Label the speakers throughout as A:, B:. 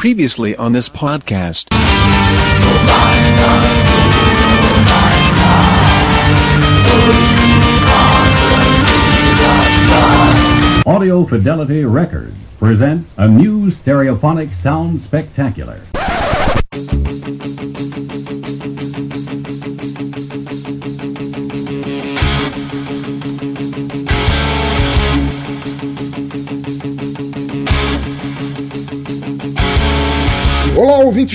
A: Previously on this podcast.
B: Audio Fidelity Records presents a new stereophonic sound spectacular.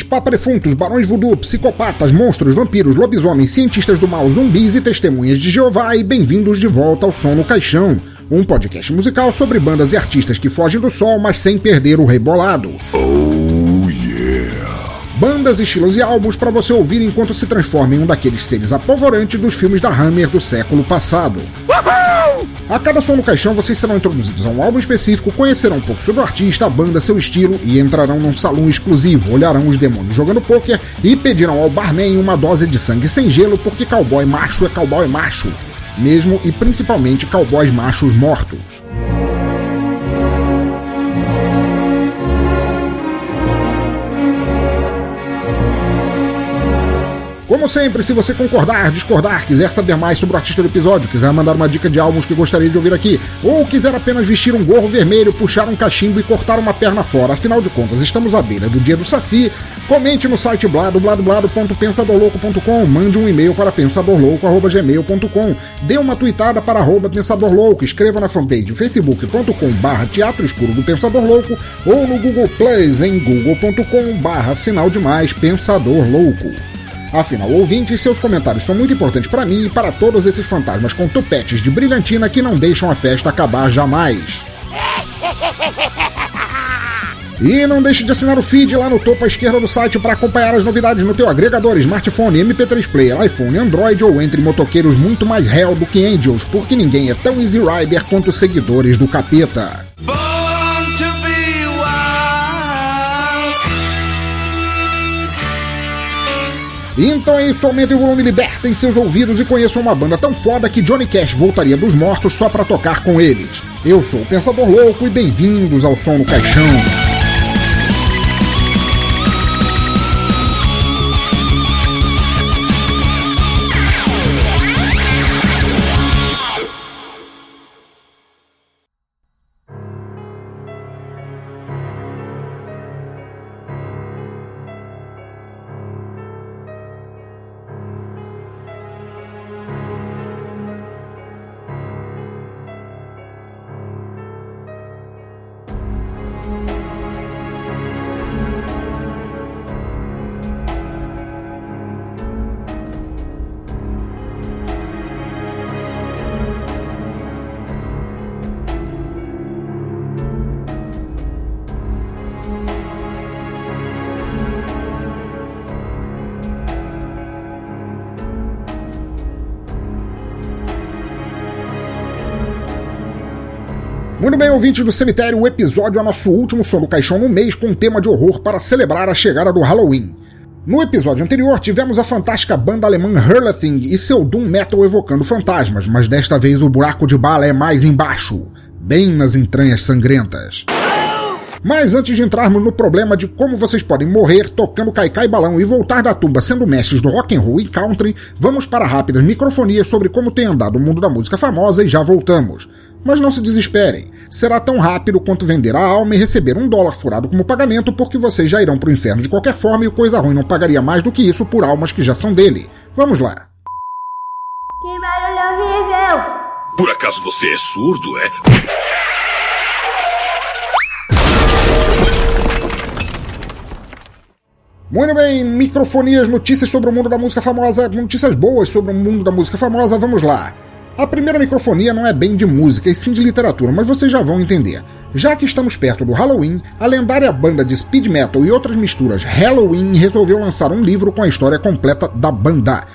C: Papadefuntos, barões voodoo, psicopatas, monstros, vampiros, lobisomens, cientistas do mal, zumbis e testemunhas de Jeová e bem-vindos de volta ao Som no Caixão, um podcast musical sobre bandas e artistas que fogem do sol, mas sem perder o rebolado. Oh yeah! Bandas, estilos e álbuns para você ouvir enquanto se transforma em um daqueles seres apavorantes dos filmes da Hammer do século passado. A cada som no caixão, vocês serão introduzidos a um álbum específico, conhecerão um pouco sobre o artista, a banda, seu estilo e entrarão num salão exclusivo, olharão os demônios jogando pôquer e pedirão ao barman uma dose de sangue sem gelo, porque cowboy macho é cowboy macho, mesmo e principalmente cowboys machos mortos. Como sempre, se você concordar, discordar, quiser saber mais sobre o artista do episódio, quiser mandar uma dica de álbuns que gostaria de ouvir aqui, ou quiser apenas vestir um gorro vermelho, puxar um cachimbo e cortar uma perna fora, afinal de contas, estamos à beira do dia do Saci, comente no site blado, bladblado.pensadorlouco.com, mande um e-mail para pensadorlouco.gmail.com, dê uma tweetada para arroba pensadorlouco, escreva na fanpage facebook.com barra teatro escuro do Pensador Louco ou no Google Plus em google.com barra sinal de mais Pensador Louco. Afinal, ouvintes, seus comentários são muito importantes para mim e para todos esses fantasmas com topetes de brilhantina que não deixam a festa acabar jamais. E não deixe de assinar o feed lá no topo à esquerda do site para acompanhar as novidades no teu agregador, smartphone, MP3 Player, iPhone, Android ou entre motoqueiros muito mais real do que angels, porque ninguém é tão easy rider quanto os seguidores do capeta. Então é isso, aumentem o volume, libertem seus ouvidos e conheçam uma banda tão foda que Johnny Cash voltaria dos mortos só para tocar com eles. Eu sou o Pensador Louco e bem-vindos ao Som no Caixão. Ouvintes do cemitério, o episódio é nosso último som do caixão no mês com um tema de horror para celebrar a chegada do Halloween. No episódio anterior, tivemos a fantástica banda alemã Hurlething e seu doom metal evocando fantasmas, mas desta vez o buraco de bala é mais embaixo, bem nas entranhas sangrentas. Mas antes de entrarmos no problema de como vocês podem morrer tocando caicai balão e voltar da tumba sendo mestres do rock and roll e country, vamos para rápidas microfonias sobre como tem andado o mundo da música famosa e já voltamos. Mas não se desesperem, será tão rápido quanto vender a alma e receber um dólar furado como pagamento, porque vocês já irão pro inferno de qualquer forma e o Coisa Ruim não pagaria mais do que isso por almas que já são dele. Vamos lá.
D: Que barulho horrível!
E: Por acaso você é surdo, é?
C: Muito bem, microfonias, notícias sobre o mundo da música famosa, notícias boas sobre o mundo da música famosa, vamos lá. A primeira microfonia não é bem de música e sim de literatura, mas vocês já vão entender. Já que estamos perto do Halloween, a lendária banda de speed metal e outras misturas Halloween resolveu lançar um livro com a história completa da banda.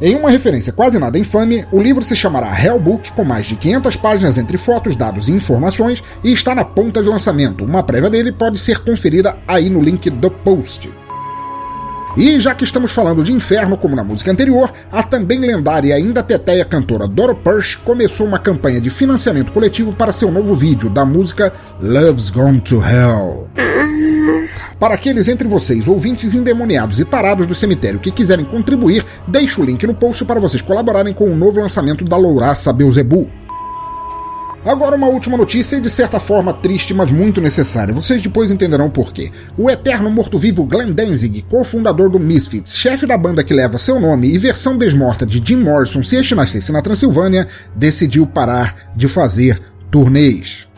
C: Em uma referência quase nada infame, o livro se chamará Hellbook, com mais de 500 páginas entre fotos, dados e informações, e está na ponta de lançamento. Uma prévia dele pode ser conferida aí no link do post. E já que estamos falando de inferno, como na música anterior, a também lendária e ainda teteia cantora Doro Pearce começou uma campanha de financiamento coletivo para seu novo vídeo da música Love's Gone to Hell. Para aqueles entre vocês, ouvintes endemoniados e tarados do cemitério que quiserem contribuir, deixo o link no post para vocês colaborarem com o novo lançamento da Louraça Beuzebu. Agora uma última notícia e de certa forma triste, mas muito necessária. Vocês depois entenderão o porquê. O eterno morto-vivo Glenn Danzig, cofundador do Misfits, chefe da banda que leva seu nome e versão desmorta de Jim Morrison se este nascesse na Transilvânia, decidiu parar de fazer turnês.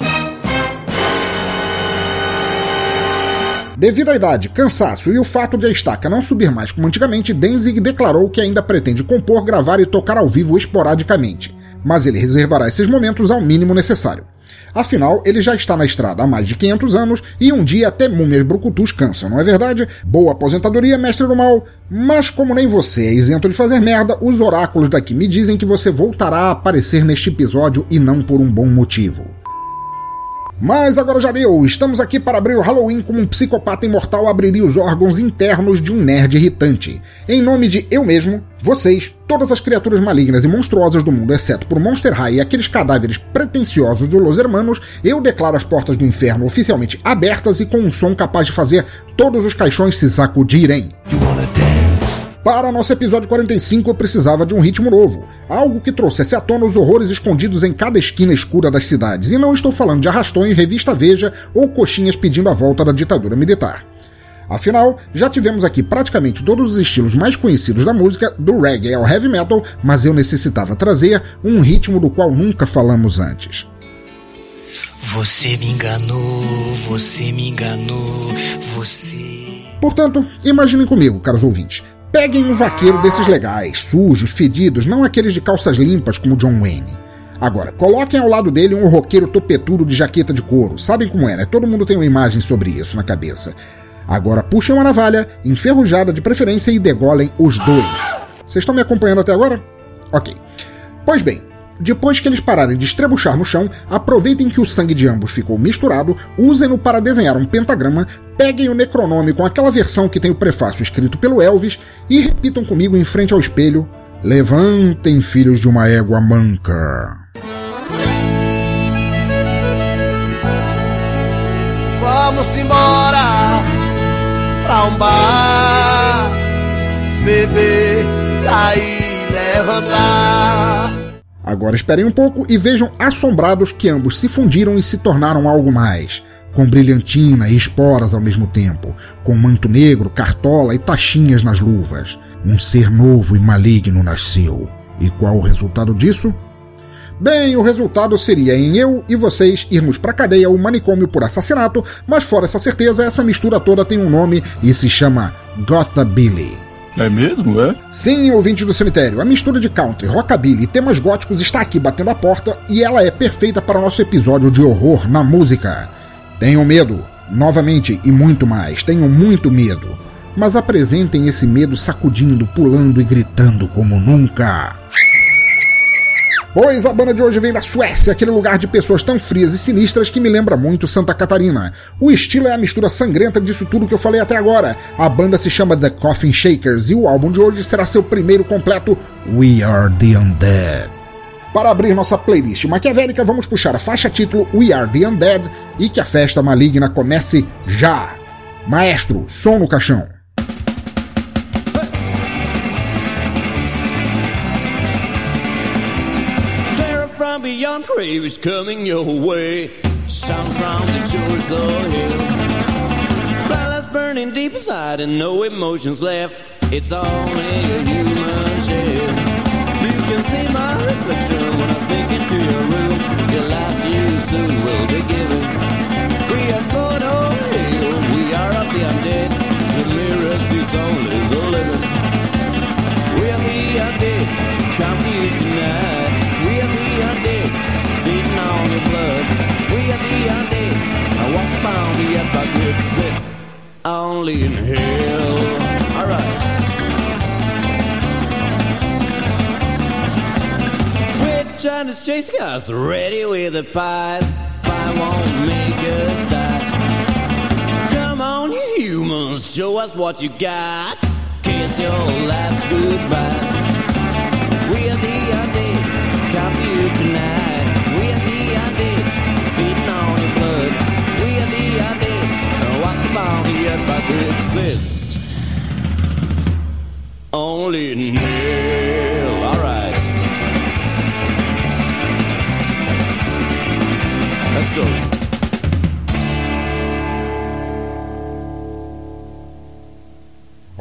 C: Devido à idade, cansaço e o fato de a estaca não subir mais como antigamente, Danzig declarou que ainda pretende compor, gravar e tocar ao vivo esporadicamente mas ele reservará esses momentos ao mínimo necessário. Afinal, ele já está na estrada há mais de 500 anos e um dia até múmias brucutus cansam, não é verdade? Boa aposentadoria, mestre do mal. Mas como nem você é isento de fazer merda, os oráculos daqui me dizem que você voltará a aparecer neste episódio e não por um bom motivo. Mas agora já deu, estamos aqui para abrir o Halloween como um psicopata imortal abriria os órgãos internos de um nerd irritante. Em nome de eu mesmo, vocês, todas as criaturas malignas e monstruosas do mundo, exceto por Monster High e aqueles cadáveres pretensiosos de Los Hermanos, eu declaro as portas do inferno oficialmente abertas e com um som capaz de fazer todos os caixões se sacudirem. Para nosso episódio 45, eu precisava de um ritmo novo, algo que trouxesse à tona os horrores escondidos em cada esquina escura das cidades, e não estou falando de arrastões, revista Veja ou coxinhas pedindo a volta da ditadura militar. Afinal, já tivemos aqui praticamente todos os estilos mais conhecidos da música, do reggae ao heavy metal, mas eu necessitava trazer um ritmo do qual nunca falamos antes.
F: Você me enganou, você me enganou, você.
C: Portanto, imaginem comigo, caros ouvintes. Peguem um vaqueiro desses legais, sujos, fedidos, não aqueles de calças limpas como John Wayne. Agora, coloquem ao lado dele um roqueiro topetudo de jaqueta de couro. Sabem como é, né? Todo mundo tem uma imagem sobre isso na cabeça. Agora puxem uma navalha, enferrujada de preferência, e degolem os dois. Vocês estão me acompanhando até agora? Ok. Pois bem, depois que eles pararem de estrebuchar no chão, aproveitem que o sangue de ambos ficou misturado, usem-no para desenhar um pentagrama, peguem o Necronome com aquela versão que tem o prefácio escrito pelo Elvis e repitam comigo em frente ao espelho: Levantem, filhos de uma égua manca.
G: Vamos embora pra um bar, beber, cair, levantar.
C: Agora esperem um pouco e vejam assombrados que ambos se fundiram e se tornaram algo mais. Com brilhantina e esporas ao mesmo tempo, com manto negro, cartola e taxinhas nas luvas. Um ser novo e maligno nasceu. E qual o resultado disso? Bem, o resultado seria em eu e vocês irmos pra cadeia ou manicômio por assassinato, mas fora essa certeza, essa mistura toda tem um nome e se chama Gothabilly.
H: É mesmo, é?
C: Sim, ouvinte do cemitério, a mistura de country, rockabilly e temas góticos está aqui batendo a porta e ela é perfeita para o nosso episódio de horror na música. Tenham medo, novamente e muito mais, tenham muito medo. Mas apresentem esse medo sacudindo, pulando e gritando como nunca. Pois a banda de hoje vem da Suécia, aquele lugar de pessoas tão frias e sinistras que me lembra muito Santa Catarina. O estilo é a mistura sangrenta disso tudo que eu falei até agora. A banda se chama The Coffin Shakers e o álbum de hoje será seu primeiro completo, We Are the Undead. Para abrir nossa playlist maquiavélica, vamos puxar a faixa título We Are the Undead e que a festa maligna comece já. Maestro, som no caixão.
I: Grave is coming your way. Sound from the shores of hill. Flowers burning deep inside and no emotions left. It's only a human shell. You can see my reflection when I sneak only in hell. All right. Quit trying to chase us, ready with the pies. Fire won't make us die. Come on, you humans, show us what you got. Kiss your life goodbye. We are the here, but exist only Neil. All right, let's go.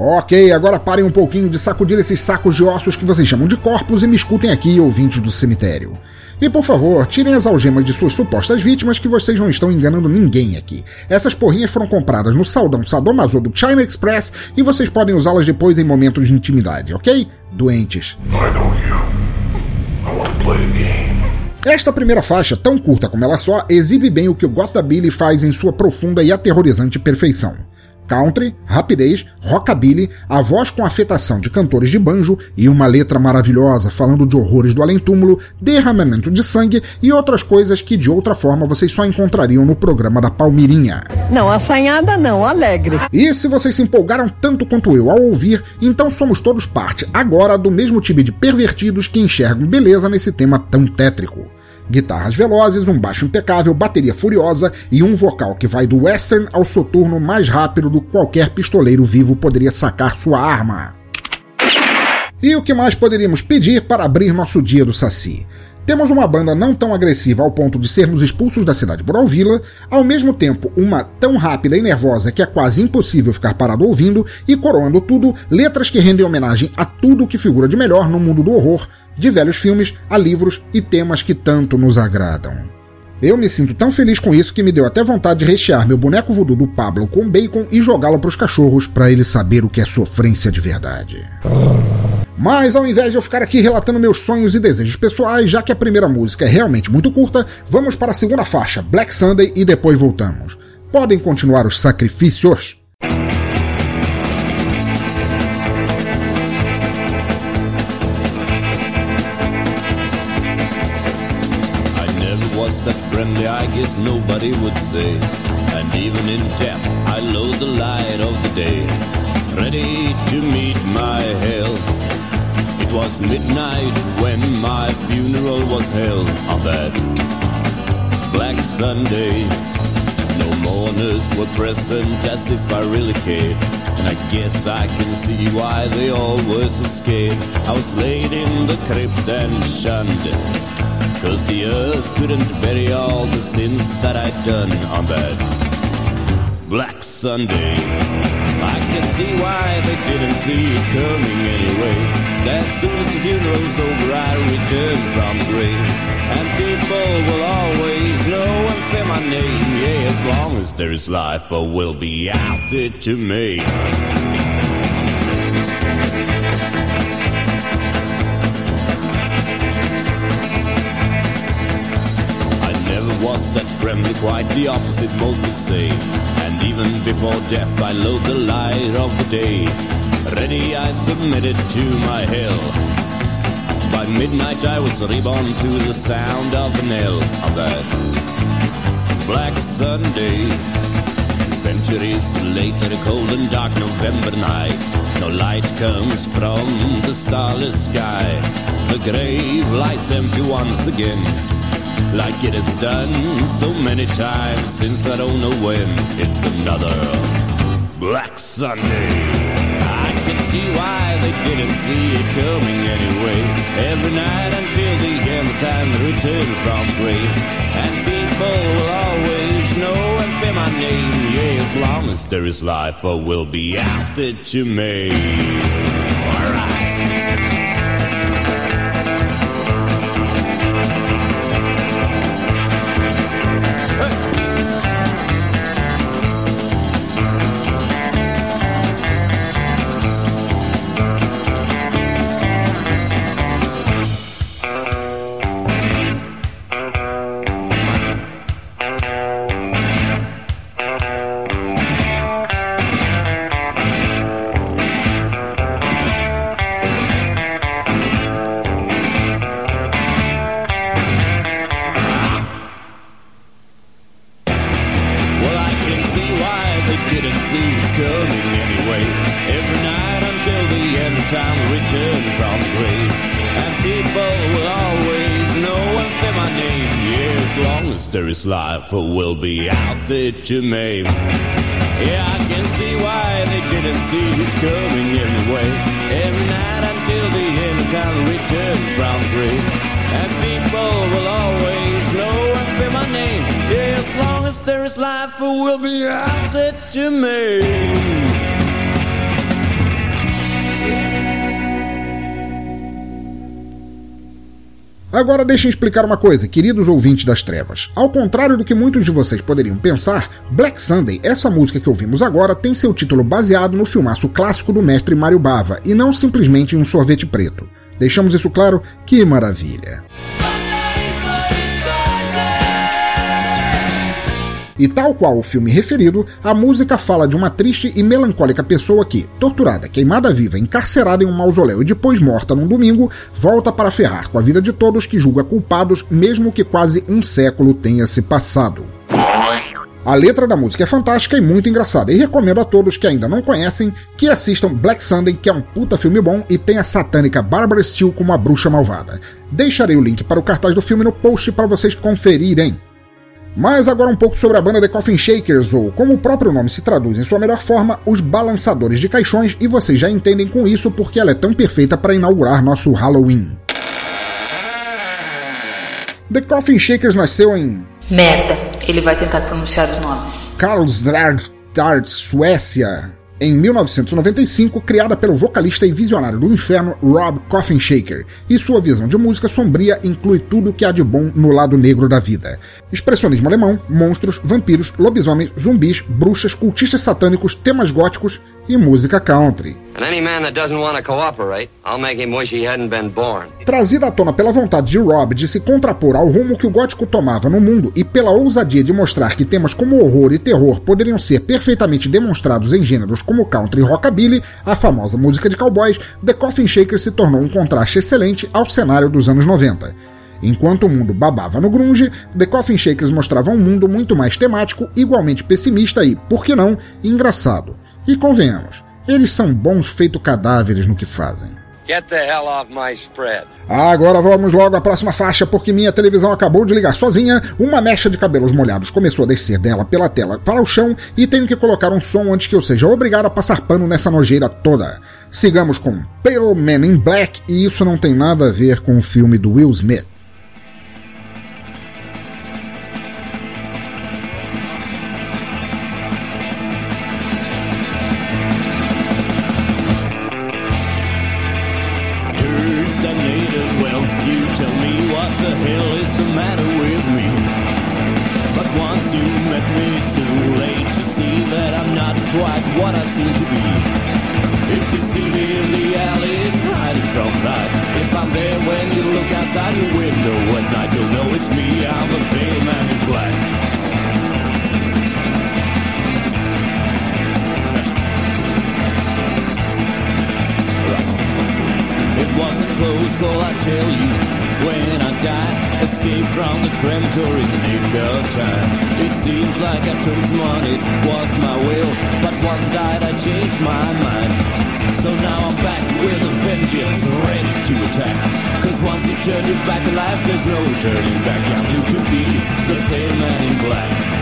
C: Ok, agora parem um pouquinho de sacudir esses sacos de ossos que vocês chamam de corpos e me escutem aqui, ouvintes do cemitério. E por favor, tirem as algemas de suas supostas vítimas que vocês não estão enganando ninguém aqui. Essas porrinhas foram compradas no saldão sadomaso do China Express e vocês podem usá-las depois em momentos de intimidade, ok? Doentes. Esta primeira faixa, tão curta como ela só, exibe bem o que o Gotham Billy faz em sua profunda e aterrorizante perfeição. Country, rapidez, rockabilly, a voz com afetação de cantores de banjo e uma letra maravilhosa falando de horrores do além-túmulo, derramamento de sangue e outras coisas que de outra forma vocês só encontrariam no programa da Palmirinha.
H: Não, assanhada não, alegre.
C: E se vocês se empolgaram tanto quanto eu ao ouvir, então somos todos parte agora do mesmo time de pervertidos que enxergam beleza nesse tema tão tétrico. Guitarras velozes, um baixo impecável, bateria furiosa e um vocal que vai do western ao soturno mais rápido do que qualquer pistoleiro vivo poderia sacar sua arma. E o que mais poderíamos pedir para abrir nosso dia do Saci? Temos uma banda não tão agressiva ao ponto de sermos expulsos da cidade por Alvila, ao mesmo tempo uma tão rápida e nervosa que é quase impossível ficar parado ouvindo, e coroando tudo, letras que rendem homenagem a tudo que figura de melhor no mundo do horror, de velhos filmes a livros e temas que tanto nos agradam. Eu me sinto tão feliz com isso que me deu até vontade de rechear meu boneco voodoo do Pablo com bacon e jogá-lo para os cachorros para ele saber o que é sofrência de verdade. Mas ao invés de eu ficar aqui relatando meus sonhos e desejos pessoais, já que a primeira música é realmente muito curta, vamos para a segunda faixa, Black Sunday, e depois voltamos. Podem continuar os sacrifícios?
I: Guess nobody would say. And even in death, I loathe the light of the day. Ready to meet my hell. It was midnight when my funeral was held on that Black Sunday. No mourners were present as if I really cared. And I guess I can see why they all were so scared. I was laid in the crypt and shunned. Cause the earth couldn't bury all the sins that I'd done on that Black Sunday. I can see why they didn't see it coming anyway. As soon as the funeral's over, I return from the grave. And people will always know and fear my name. Yeah, as long as there is life, I will be out there to me. Quite the opposite most would say. And even before death, I loathe the light of the day. Ready, I submitted to my hell. By midnight, I was reborn to the sound of the knell of that Black Sunday. Centuries later, a cold and dark November night. No light comes from the starless sky. The grave lies empty once again like it has done so many times since I don't know when. It's another Black Sunday. I can see why they didn't see it coming anyway. Every night until the end of time, they return from grave. And people will always know and fear my name. Yeah, as long as there is life, I will be out there to me. Life, we'll be out there to me. Yeah, I can see why they didn't see it coming anyway. Every night until the end of time, we return from grave. And people will always know and fear my name. Yeah, as long as there is life, we'll be out there to me.
C: Agora deixem explicar uma coisa, queridos ouvintes das trevas. Ao contrário do que muitos de vocês poderiam pensar, Black Sunday, essa música que ouvimos agora, tem seu título baseado no filmaço clássico do mestre Mario Bava e não simplesmente em um sorvete preto. Deixamos isso claro? Que maravilha! E tal qual o filme referido, a música fala de uma triste e melancólica pessoa que, torturada, queimada viva, encarcerada em um mausoléu e depois morta num domingo, volta para ferrar com a vida de todos que julga culpados, mesmo que quase um século tenha se passado. A letra da música é fantástica e muito engraçada, e recomendo a todos que ainda não conhecem que assistam Black Sunday, que é um puta filme bom e tem a satânica Barbara Steele como a bruxa malvada. Deixarei o link para o cartaz do filme no post para vocês conferirem. Mas agora um pouco sobre a banda The Coffin Shakers, ou como o próprio nome se traduz em sua melhor forma, os balançadores de caixões, e vocês já entendem com isso porque ela é tão perfeita para inaugurar nosso Halloween. The Coffin Shakers nasceu em
J: Merda, ele vai tentar pronunciar os nomes.
C: Karlsdrag, Suécia, em 1995, criada pelo vocalista e visionário do inferno Rob Coffin Shaker, e sua visão de música sombria inclui tudo que há de bom no lado negro da vida. Expressionismo alemão, monstros, vampiros, lobisomens, zumbis, bruxas, cultistas satânicos, temas góticos e música country. Trazida à tona pela vontade de Rob de se contrapor ao rumo que o gótico tomava no mundo e pela ousadia de mostrar que temas como horror e terror poderiam ser perfeitamente demonstrados em gêneros como country e rockabilly, a famosa música de cowboys, The Coffin Shaker se tornou um contraste excelente ao cenário dos anos 90. Enquanto o mundo babava no grunge, The Coffin Shakers mostrava um mundo muito mais temático, igualmente pessimista e, por que não, engraçado. E convenhamos, eles são bons feito cadáveres no que fazem.
K: Get the hell off my spread.
C: Agora vamos logo à próxima faixa, porque minha televisão acabou de ligar sozinha, uma mecha de cabelos molhados começou a descer dela pela tela para o chão e tenho que colocar um som antes que eu seja obrigado a passar pano nessa nojeira toda. Sigamos com Pale Man in Black e isso não tem nada a ver com o filme do Will Smith.
I: what I seem to be. If you see me in the alley, hiding from light. If I'm there when you look outside your window at night, you'll know it's me. I'm a pale man in black. It wasn't close but I tell you, when I die from the crematory naked time. It seems like I took my it was my will, but once died I changed my mind. So now I'm back with a vengeance, ready to attack. Cause once you turn your back to life, there's no turning back. I'm new to be the pale man in black.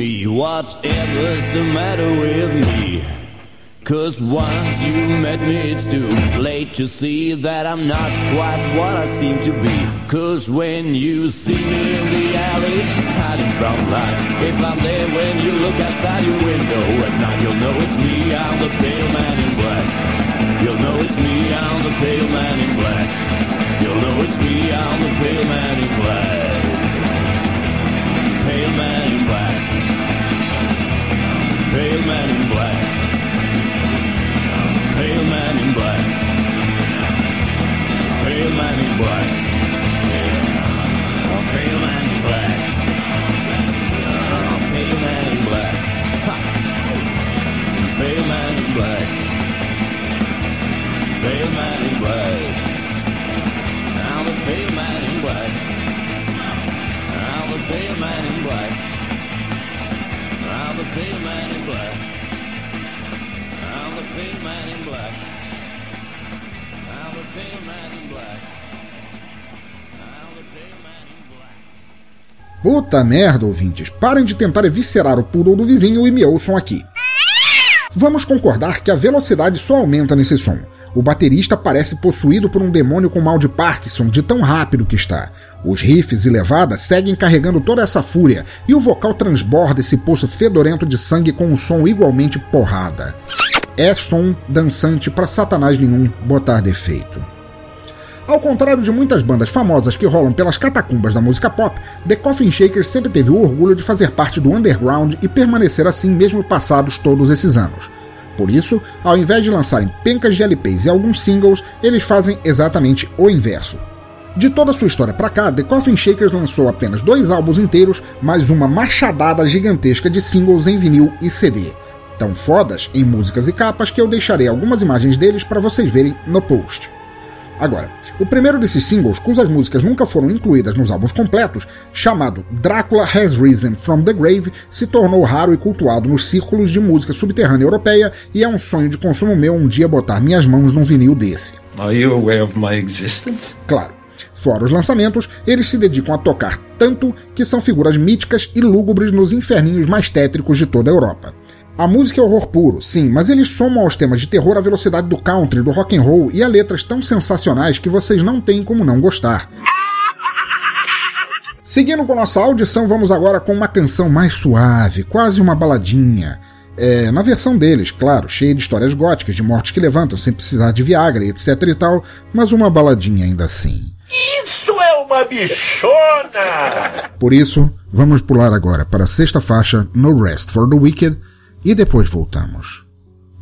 I: Me, whatever's the matter with me. Cause once you met me, it's too late to see that I'm not quite what I seem to be. Cause when you see me in the alley, hiding from light, if I'm there when you look outside your window at night, you'll know it's me, I'm the pale man in black. You'll know it's me, I'm the pale man in black. You'll know it's me, I'm the pale man in black. Pale man in black. Pale man in black. Pale man in black. Pale man in black.
C: Puta merda, ouvintes, parem de tentar eviscerar o poodle do vizinho e me ouçam aqui. Vamos concordar que a velocidade só aumenta nesse som. O baterista parece possuído por um demônio com mal de Parkinson, de tão rápido que está. Os riffs e levadas seguem carregando toda essa fúria, e o vocal transborda esse poço fedorento de sangue com um som igualmente porrada. É som dançante para Satanás nenhum botar defeito. Ao contrário de muitas bandas famosas que rolam pelas catacumbas da música pop, The Coffin Shakers sempre teve o orgulho de fazer parte do underground e permanecer assim mesmo passados todos esses anos. Por isso, ao invés de lançarem pencas de LPs e alguns singles, eles fazem exatamente o inverso. De toda sua história para cá, The Coffin Shakers lançou apenas dois álbuns inteiros, mais uma machadada gigantesca de singles em vinil e CD. Tão fodas em músicas e capas que eu deixarei algumas imagens deles para vocês verem no post. Agora, o primeiro desses singles, cujas músicas nunca foram incluídas nos álbuns completos, chamado Dracula Has Risen from the Grave, se tornou raro e cultuado nos círculos de música subterrânea europeia e é um sonho de consumo meu um dia botar minhas mãos num vinil desse.
L: Are you aware of my existence?
C: Claro. Fora os lançamentos, eles se dedicam a tocar tanto que são figuras míticas e lúgubres nos inferninhos mais tétricos de toda a Europa. A música é horror puro, sim, mas eles somam aos temas de terror a velocidade do country, do rock and roll e a letras tão sensacionais que vocês não têm como não gostar. Seguindo com nossa audição, vamos agora com uma canção mais suave, quase uma baladinha. É, na versão deles, claro, cheia de histórias góticas, de mortes que levantam sem precisar de Viagra etc e tal, mas uma baladinha ainda assim.
M: Isso é uma bichona!
C: Por isso, vamos pular agora para a sexta faixa, No Rest for the Wicked, e depois voltamos.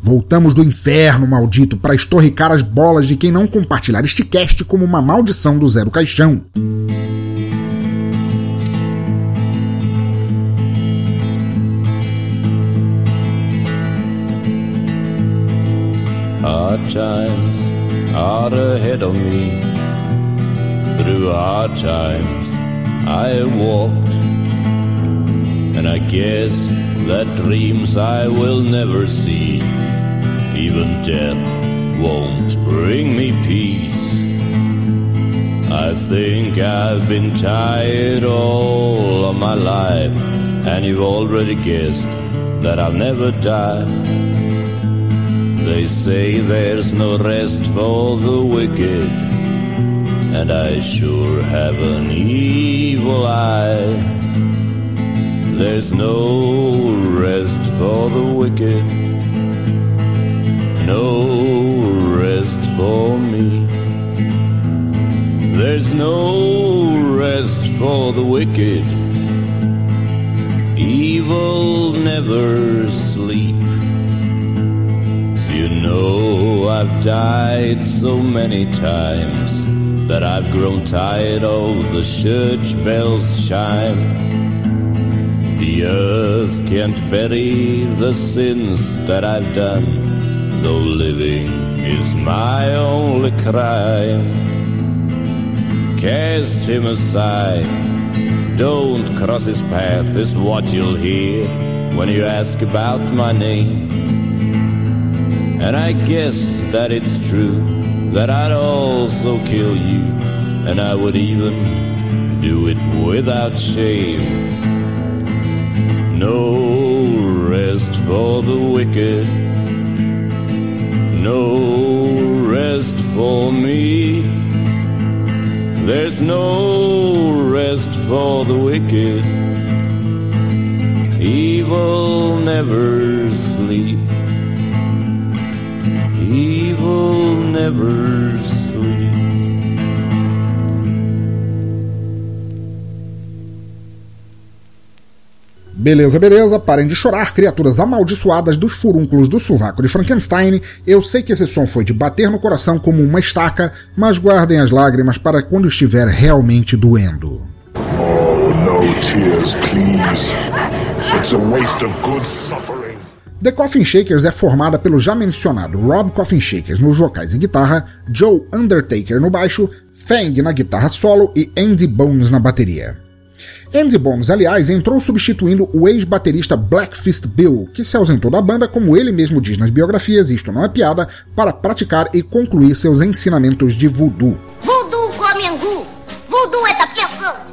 C: Voltamos do inferno maldito para estorricar as bolas de quem não compartilhar este cast como uma maldição do Zero Caixão.
I: Hard times are ahead of me. Through hard times I walked, and I guess that dreams I will never see. Even death won't bring me peace. I think I've been tired all of my life, and you've already guessed that I'll never die. They say there's no rest for the wicked, and I sure have an evil eye. There's no rest for the wicked, no rest for me. There's no rest for the wicked, evil never sleep. You know I've died so many times that I've grown tired of the church bells chime. The earth can't bury the sins that I've done, though living is my only crime. Cast him aside, don't cross his path, is what you'll hear when you ask about my name. And I guess that it's true that I'd also kill you, and I would even do it without shame. No rest for the wicked, no rest for me. There's no rest for the wicked, evil never sleep. Evil never
C: Beleza, beleza, parem de chorar, criaturas amaldiçoadas dos furúnculos do sovaco de Frankenstein. Eu sei que esse som foi de bater no coração como uma estaca, mas guardem as lágrimas para quando estiver realmente doendo.
N: Oh, no tears, please. It's a waste of good suffering.
C: The Coffin Shakers é formada pelo já mencionado Rob Coffin Shakers nos vocais e guitarra, Joe Undertaker no baixo, Fang na guitarra solo e Andy Bones na bateria. Andy Bones, aliás, entrou substituindo o ex-baterista Black Fist Bill, que se ausentou da banda, como ele mesmo diz nas biografias, isto não é piada, para praticar e concluir seus ensinamentos de voodoo.
D: Voodoo. Voodoo é. É!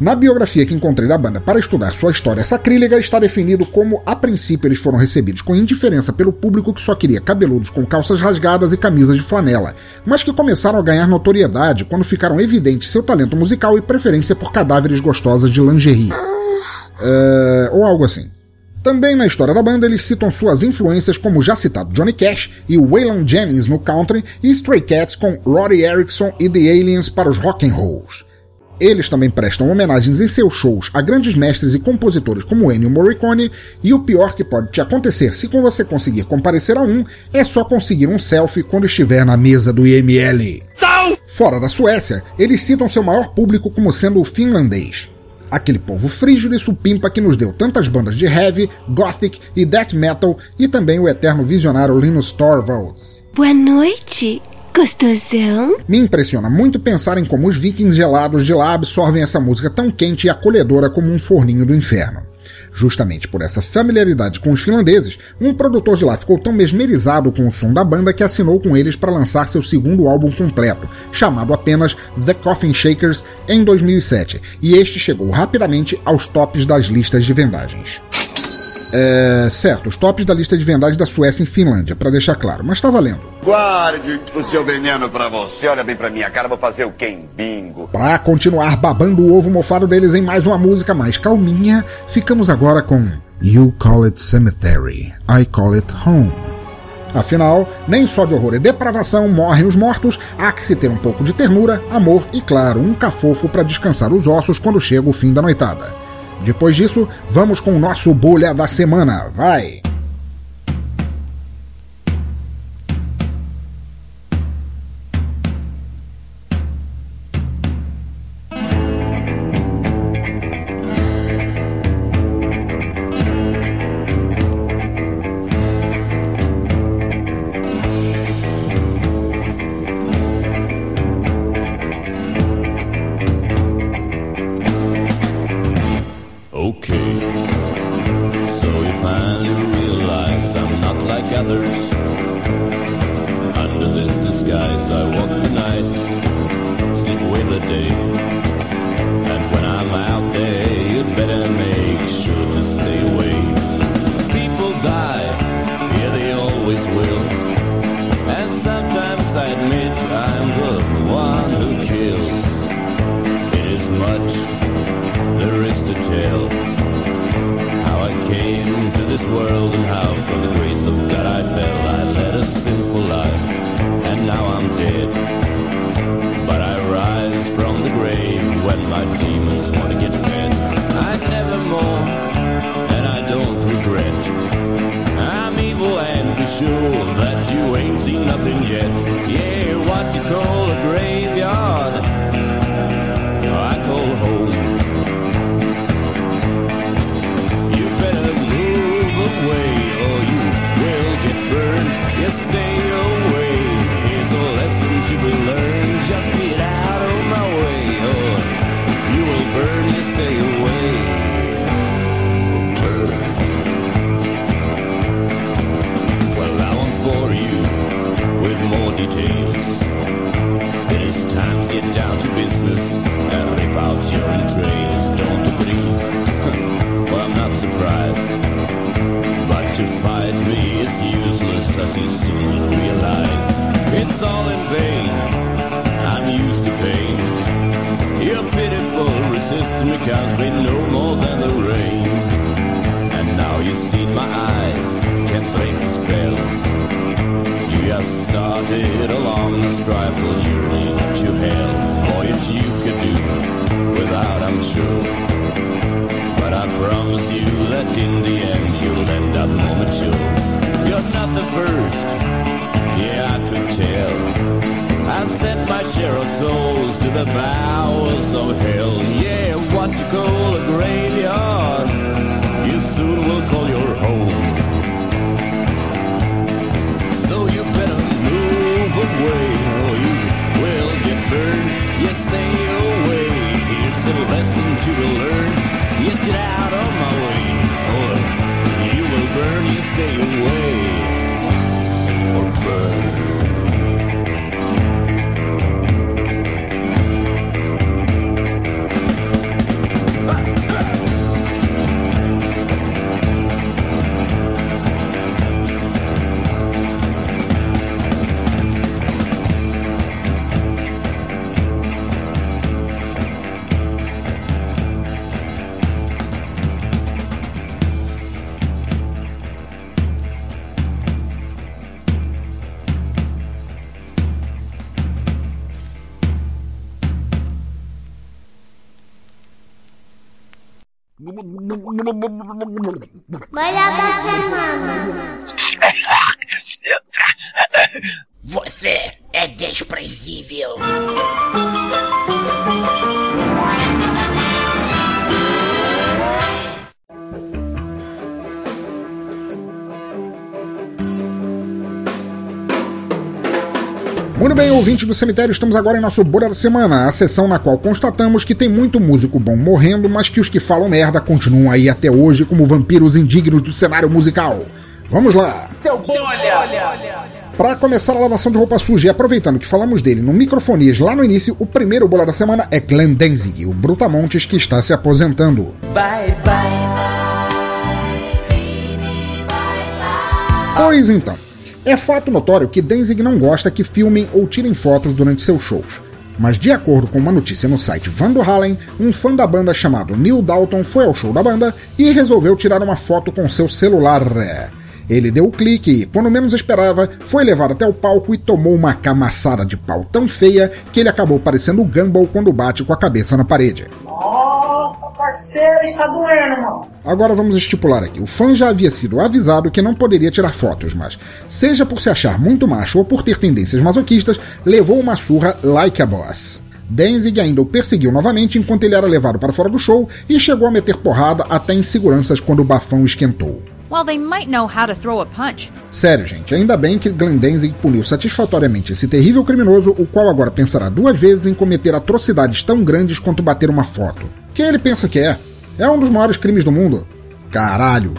I: Na biografia que encontrei da banda para estudar sua história sacrílega, está definido como, a princípio, eles foram recebidos com indiferença pelo público que só queria cabeludos com calças rasgadas e camisas de flanela, mas que começaram a ganhar notoriedade quando ficaram evidentes seu talento musical e preferência por cadáveres gostosas de lingerie. É, ou algo assim. Também na história da banda eles citam suas influências como já citado Johnny Cash e Waylon Jennings no country e Stray Cats com Roddy Erickson e The Aliens para os rock and rolls. Eles também prestam homenagens em seus shows a grandes mestres e compositores como Ennio Morricone, e o pior que pode te acontecer se você conseguir comparecer a um é só conseguir um selfie quando estiver na mesa do IML. Fora da Suécia, eles citam seu maior público como sendo o finlandês. Aquele povo frígido e supimpa que nos deu tantas bandas de heavy, gothic e death metal e também o eterno visionário Linus Torvalds.
O: Boa noite, gostosão.
I: Me impressiona muito pensar em como os vikings gelados de lá absorvem essa música tão quente e acolhedora como um forninho do inferno. Justamente por essa familiaridade com os finlandeses, um produtor de lá ficou tão mesmerizado com o som da banda que assinou com eles para lançar seu segundo álbum completo, chamado apenas The Coffin Shakers, em 2007, e este chegou rapidamente aos tops das listas de vendagens. É, certo, os tops da lista de vendagens da Suécia e Finlândia, para deixar claro, mas tá valendo.
K: Guarde o seu veneno pra você. Olha bem pra minha cara, vou fazer o quem? Bingo.
I: Para continuar babando o ovo mofado deles em mais uma música mais calminha, ficamos agora com You Call It Cemetery, I Call It Home. Afinal, nem só de horror e depravação morrem os mortos, há que se ter um pouco de ternura, amor e, claro, um cafofo para descansar os ossos quando chega o fim da noitada. Depois disso, vamos com o nosso bolha da semana. Vai!
D: Melhor da semana.
F: Você é desprezível.
C: Muito bem, ouvinte do cemitério, estamos agora em nosso Bora da Semana, a sessão na qual constatamos que tem muito músico bom morrendo, mas que os que falam merda continuam aí até hoje como vampiros indignos do cenário musical. Vamos lá!
P: Seu bolha!
C: Para começar a lavação de roupa suja e aproveitando que falamos dele no microfonias lá no início, o primeiro bola da semana é Glenn Danzig, o Brutamontes que está se aposentando.
P: Bye, bye.
C: Pois então, é fato notório que Danzig não gosta que filmem ou tirem fotos durante seus shows. Mas de acordo com uma notícia no site Van Halen, um fã da banda chamado Neil Dalton foi ao show da banda e resolveu tirar uma foto com seu celular. Ele deu o clique e, quando menos esperava, foi levado até o palco e tomou uma camaçada de pau tão feia que ele acabou parecendo o Gumball quando bate com a cabeça na parede.
Q: Parceiro, está doendo, mano.
C: Agora vamos estipular aqui. O fã já havia sido avisado que não poderia tirar fotos, mas, seja por se achar muito macho ou por ter tendências masoquistas, levou uma surra like a boss. Danzig ainda o perseguiu novamente enquanto ele era levado para fora do show e chegou a meter porrada até em seguranças quando o bafão esquentou.
R: Well, they might know how to throw a punch.
C: Sério, gente, ainda bem que Glenn Danzig puniu satisfatoriamente esse terrível criminoso, o qual agora pensará duas vezes em cometer atrocidades tão grandes quanto bater uma foto. Ele pensa que é? É um dos maiores crimes do mundo. Caralho.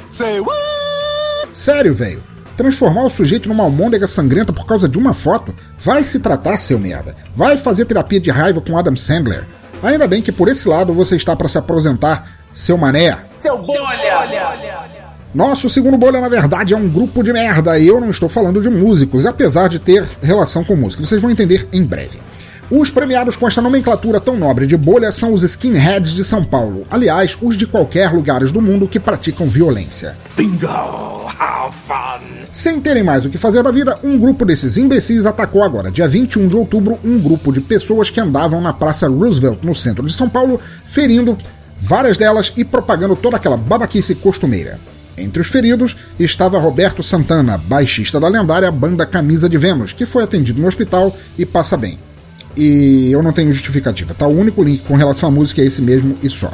C: Sério, velho. Transformar o sujeito numa almôndega sangrenta por causa de uma foto? Vai se tratar, seu merda. Vai fazer terapia de raiva com Adam Sandler. Ainda bem que por esse lado você está para se aposentar, seu mané.
P: Seu bolha!
C: Nosso segundo bolha, na verdade, é um grupo de merda, e eu não estou falando de músicos, apesar de ter relação com música. Vocês vão entender em breve. Os premiados com esta nomenclatura tão nobre de bolha são os skinheads de São Paulo. Aliás, os de qualquer lugares do mundo que praticam violência.
M: Bingo! How fun!
C: Sem terem mais o que fazer da vida, um grupo desses imbecis atacou agora, dia 21 de outubro, um grupo de pessoas que andavam na Praça Roosevelt, no centro de São Paulo, ferindo várias delas e propagando toda aquela babaquice costumeira. Entre os feridos estava Roberto Santana, baixista da lendária banda Camisa de Vênus, que foi atendido no hospital e passa bem. E eu não tenho justificativa, tá? O único link com relação à música é esse mesmo e só.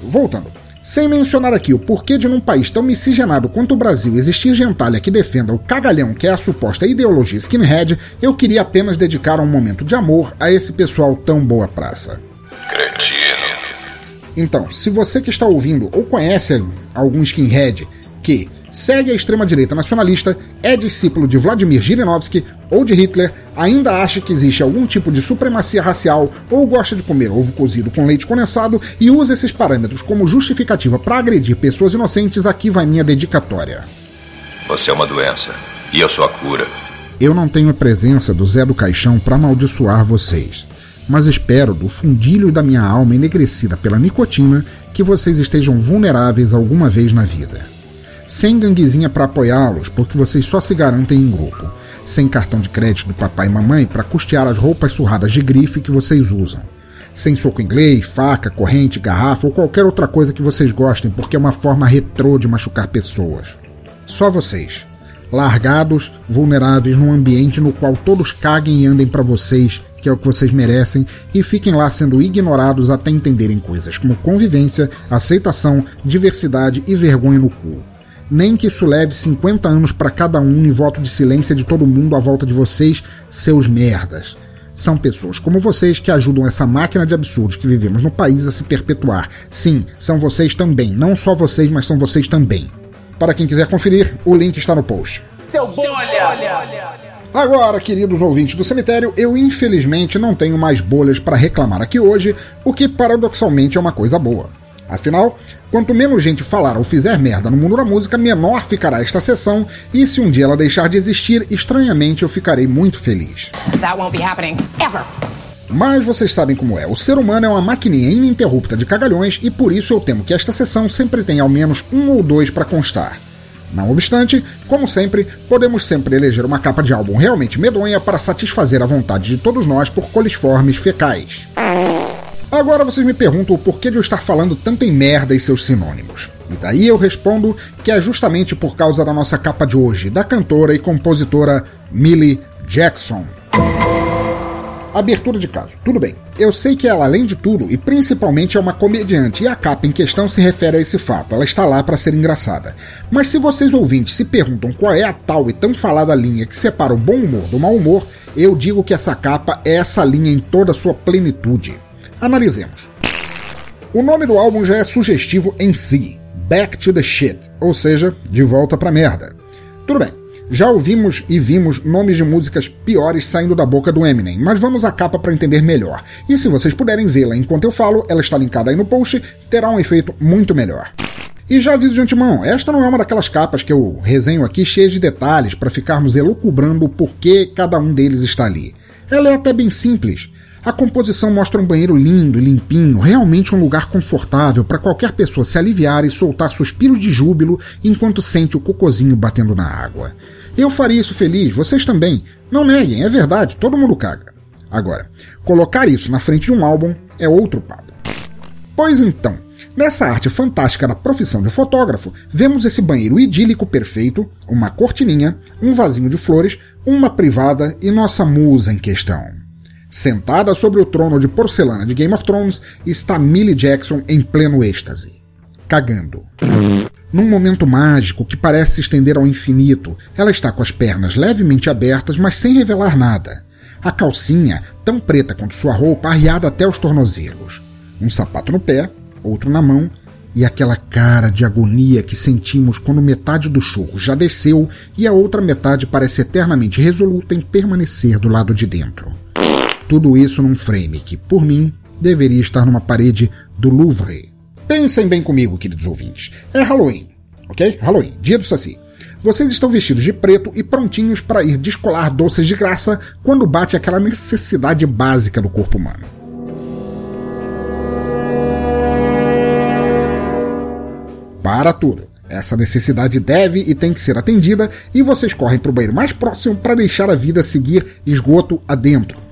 C: Voltando. Sem mencionar aqui o porquê de num país tão miscigenado quanto o Brasil existir gentalha que defenda o cagalhão que é a suposta ideologia skinhead, eu queria apenas dedicar um momento de amor a esse pessoal tão boa praça.
N: Cretino.
C: Então, se você que está ouvindo ou conhece algum skinhead que segue a extrema-direita nacionalista, é discípulo de Vladimir Zhirinovsky ou de Hitler, ainda acha que existe algum tipo de supremacia racial ou gosta de comer ovo cozido com leite condensado e usa esses parâmetros como justificativa para agredir pessoas inocentes, aqui vai minha dedicatória.
N: Você é uma doença e eu sou a cura.
C: Eu não tenho a presença do Zé do Caixão para amaldiçoar vocês, mas espero do fundilho da minha alma enegrecida pela nicotina que vocês estejam vulneráveis alguma vez na vida. Sem ganguezinha para apoiá-los, porque vocês só se garantem em grupo. Sem cartão de crédito do papai e mamãe para custear as roupas surradas de grife que vocês usam. Sem soco inglês, faca, corrente, garrafa ou qualquer outra coisa que vocês gostem, porque é uma forma retrô de machucar pessoas. Só vocês. Largados, vulneráveis num ambiente no qual todos caguem e andem para vocês, que é o que vocês merecem, e fiquem lá sendo ignorados até entenderem coisas como convivência, aceitação, diversidade e vergonha no cu nem que isso leve 50 anos para cada um em voto de silêncio de todo mundo à volta de vocês, seus merdas. São pessoas como vocês que ajudam essa máquina de absurdos que vivemos no país a se perpetuar. Sim, são vocês também. Não só vocês, mas são vocês também. Para quem quiser conferir, o link está no post.
P: Seu bolha!
C: Agora, queridos ouvintes do cemitério, eu infelizmente não tenho mais bolhas para reclamar aqui hoje, o que paradoxalmente é uma coisa boa. Afinal, quanto menos gente falar ou fizer merda no mundo da música, menor ficará esta sessão, e se um dia ela deixar de existir, estranhamente eu ficarei muito feliz.
R: That won't be happening ever.
C: Mas vocês sabem como é, o ser humano é uma maquininha ininterrupta de cagalhões e por isso eu temo que esta sessão sempre tenha ao menos um ou dois para constar. Não obstante, como sempre, podemos sempre eleger uma capa de álbum realmente medonha para satisfazer a vontade de todos nós por coliformes fecais. Agora vocês me perguntam o porquê de eu estar falando tanto em merda e seus sinônimos. E daí eu respondo que é justamente por causa da nossa capa de hoje, da cantora e compositora Millie Jackson. Abertura de caso. Tudo bem. Eu sei que ela, além de tudo, e principalmente é uma comediante, e a capa em questão se refere a esse fato. Ela está lá para ser engraçada. Mas se vocês ouvintes se perguntam qual é a tal e tão falada linha que separa o bom humor do mau humor, eu digo que essa capa é essa linha em toda a sua plenitude. Analisemos. O nome do álbum já é sugestivo em si. Back to the Shit, ou seja, de volta pra merda. Tudo bem. Já ouvimos e vimos nomes de músicas piores saindo da boca do Eminem, mas vamos à capa para entender melhor. E se vocês puderem vê-la enquanto eu falo, ela está linkada aí no post, terá um efeito muito melhor. E já aviso de antemão, esta não é uma daquelas capas que eu resenho aqui cheias de detalhes para ficarmos elucubrando o porquê cada um deles está ali. Ela é até bem simples. A composição mostra um banheiro lindo e limpinho, realmente um lugar confortável para qualquer pessoa se aliviar e soltar suspiros de júbilo enquanto sente o cocozinho batendo na água. Eu faria isso feliz, vocês também. Não neguem, é verdade, todo mundo caga. Agora, colocar isso na frente de um álbum é outro papo. Pois então, nessa arte fantástica da profissão de fotógrafo, vemos esse banheiro idílico perfeito, uma cortininha, um vasinho de flores, uma privada e nossa musa em questão. Sentada sobre o trono de porcelana de Game of Thrones está Millie Jackson em pleno êxtase. Cagando. Num momento mágico que parece se estender ao infinito, ela está com as pernas levemente abertas, mas sem revelar nada. A calcinha, tão preta quanto sua roupa, arriada até os tornozelos. Um sapato no pé, outro na mão, e aquela cara de agonia que sentimos quando metade do churro já desceu e a outra metade parece eternamente resoluta em permanecer do lado de dentro. Tudo isso num frame que, por mim, deveria estar numa parede do Louvre. Pensem bem comigo, queridos ouvintes. É Halloween, ok? Halloween, dia do Saci. Vocês estão vestidos de preto e prontinhos para ir descolar doces de graça quando bate aquela necessidade básica do corpo humano. Para tudo. Essa necessidade deve e tem que ser atendida e vocês correm para o banheiro mais próximo para deixar a vida seguir esgoto adentro.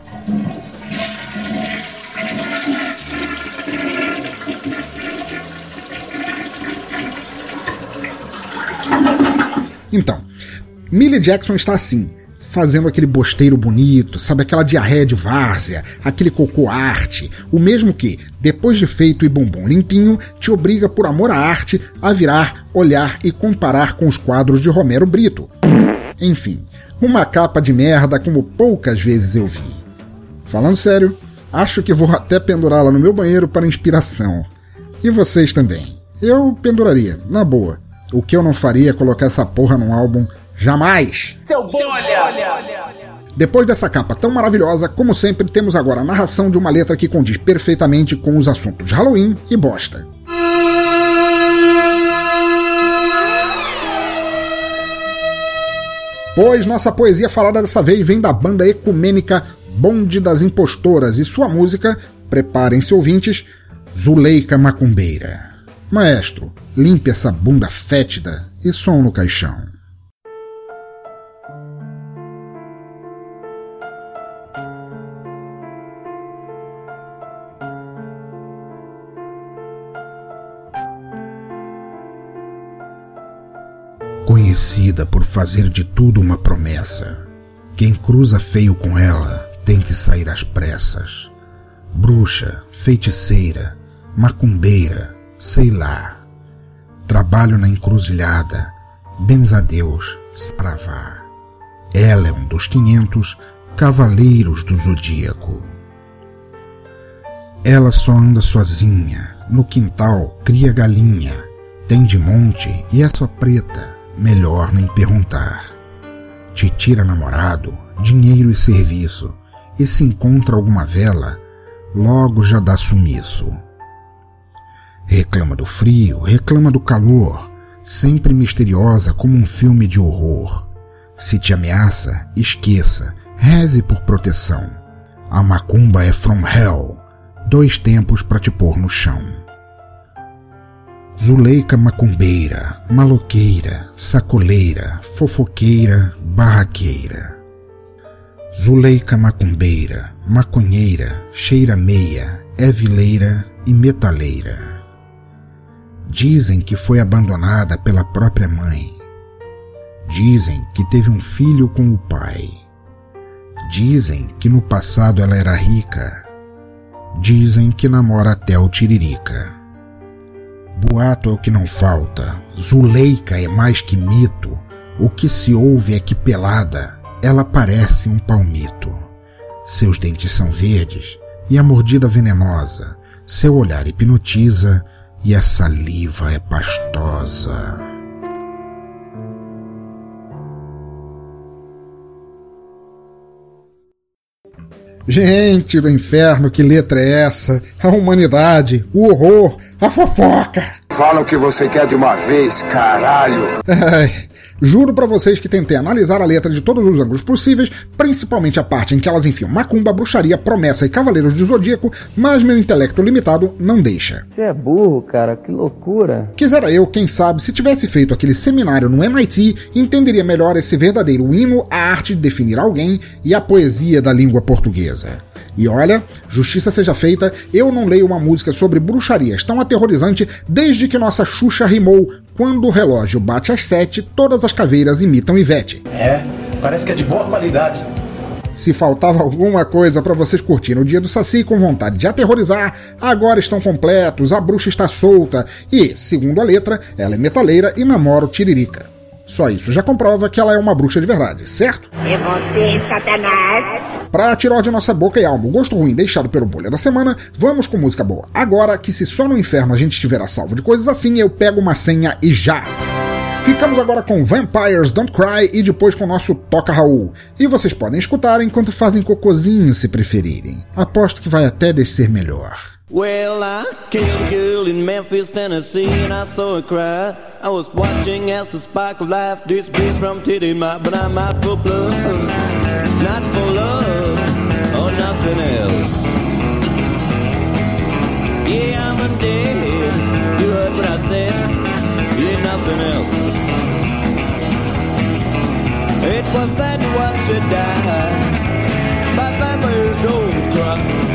C: Então, Millie Jackson está assim, fazendo aquele bosteiro bonito, sabe aquela diarreia de várzea, aquele cocô arte, o mesmo que, depois de feito e bumbum limpinho, te obriga por amor à arte a virar, olhar e comparar com os quadros de Romero Brito. Enfim, uma capa de merda como poucas vezes eu vi. Falando sério, acho que vou até pendurá-la no meu banheiro para inspiração. E vocês também. Eu penduraria, na boa. O que eu não faria é colocar essa porra num álbum jamais.
P: Seu bom olha.
C: Depois dessa capa tão maravilhosa, como sempre, temos agora a narração de uma letra que condiz perfeitamente com os assuntos Halloween e bosta. Pois nossa poesia falada dessa vez vem da banda ecumênica Bonde das Impostoras e sua música, preparem-se ouvintes, Zuleika Macumbeira. Maestro, limpe essa bunda fétida e som no caixão. Conhecida por fazer de tudo uma promessa, quem cruza feio com ela tem que sair às pressas. Bruxa, feiticeira, macumbeira, sei lá. Trabalho na encruzilhada, benzadeus, saravá. Ela é um dos quinhentos cavaleiros do zodíaco. Ela só anda sozinha, no quintal cria galinha, tem de monte e é só preta, melhor nem perguntar. Te tira namorado, dinheiro e serviço, e se encontra alguma vela, logo já dá sumiço. Reclama do frio, reclama do calor, sempre misteriosa como um filme de horror. Se te ameaça, esqueça, reze por proteção. A macumba é from hell, dois tempos para te pôr no chão. Zuleika macumbeira, maloqueira, sacoleira, fofoqueira, barraqueira. Zuleika macumbeira, maconheira, cheira meia, é vileira e metaleira. Dizem que foi abandonada pela própria mãe. Dizem que teve um filho com o pai. Dizem que no passado ela era rica. Dizem que namora até o Tiririca. Boato é o que não falta. Zuleika é mais que mito. O que se ouve é que pelada, ela parece um palmito. Seus dentes são verdes e a mordida venenosa. Seu olhar hipnotiza e a saliva é pastosa. Gente do inferno, que letra é essa? A humanidade, o horror, a fofoca.
N: Fala o que você quer de uma vez, caralho.
C: Ai, Juro para vocês que tentei analisar a letra de todos os ângulos possíveis, principalmente a parte em que elas enfiam macumba, bruxaria, promessa e cavaleiros de zodíaco, mas meu intelecto limitado não deixa.
S: Você é burro, cara, que loucura.
C: Quisera eu, quem sabe, se tivesse feito aquele seminário no MIT, entenderia melhor esse verdadeiro hino à arte de definir alguém e a poesia da língua portuguesa. E olha, justiça seja feita, eu não leio uma música sobre bruxarias tão aterrorizante desde que nossa Xuxa rimou quando o relógio bate às sete, todas as caveiras imitam Ivete.
T: É, parece que é de boa qualidade.
C: Se faltava alguma coisa para vocês curtirem o dia do Saci com vontade de aterrorizar, agora estão completos, a bruxa está solta e, segundo a letra, ela é metaleira e namora o Tiririca. Só isso já comprova que ela é uma bruxa de verdade, certo?
D: É você, Satanás.
C: Pra tirar de nossa boca e alma o gosto ruim deixado pelo bolha da semana, vamos com música boa. Agora que se só no inferno a gente estiver a salvo de coisas assim, eu pego uma senha e já. Ficamos agora com Vampires Don't Cry e depois com o nosso Toca Raul. E vocês podem escutar enquanto fazem cocozinho se preferirem. Aposto que vai até descer melhor.
I: Well, I killed a girl in Memphis, Tennessee, and I saw her cry. I was watching as the spark of life disappeared from titty my, but I'm out for blood, not for love or nothing else. Yeah, I'm a dead. You heard what I said. Yeah, nothing else. It was that what you died. My vampires don't cry.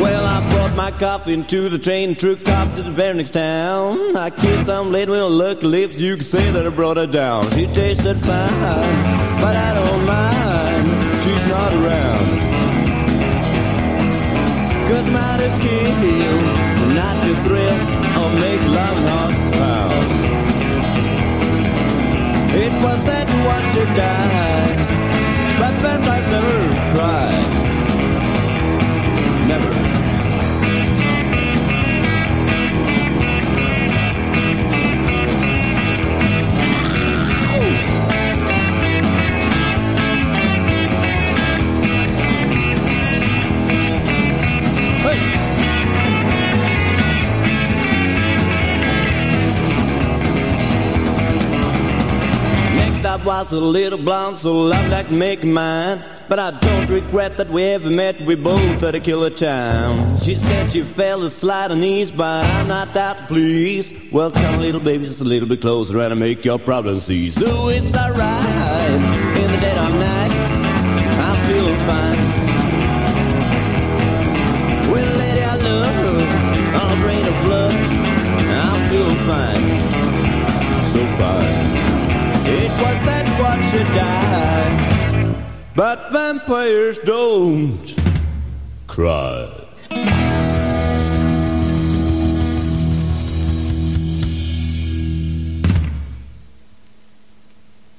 I: Well, I brought my coffee into the train, truck off to the very next town. I kissed some lady with a lucky lips, you could say that I brought her down. She tasted fine, but I don't mind, she's not around. Cause I'm to kill, not to thrill, or make love not proud. It was that you died, I was a little blonde, so loved like make mine. But I don't regret that we ever met, we both had a killer time. She said she fell aside her knees, but I'm not to please. Well, come little baby, just a little bit closer and I make your problems cease. So it's alright, in the dead of night, I'm feeling fine. Lady, I love, all drain of blood, I'm feeling fine, so fine. It was that what should die. But vampires don't cry.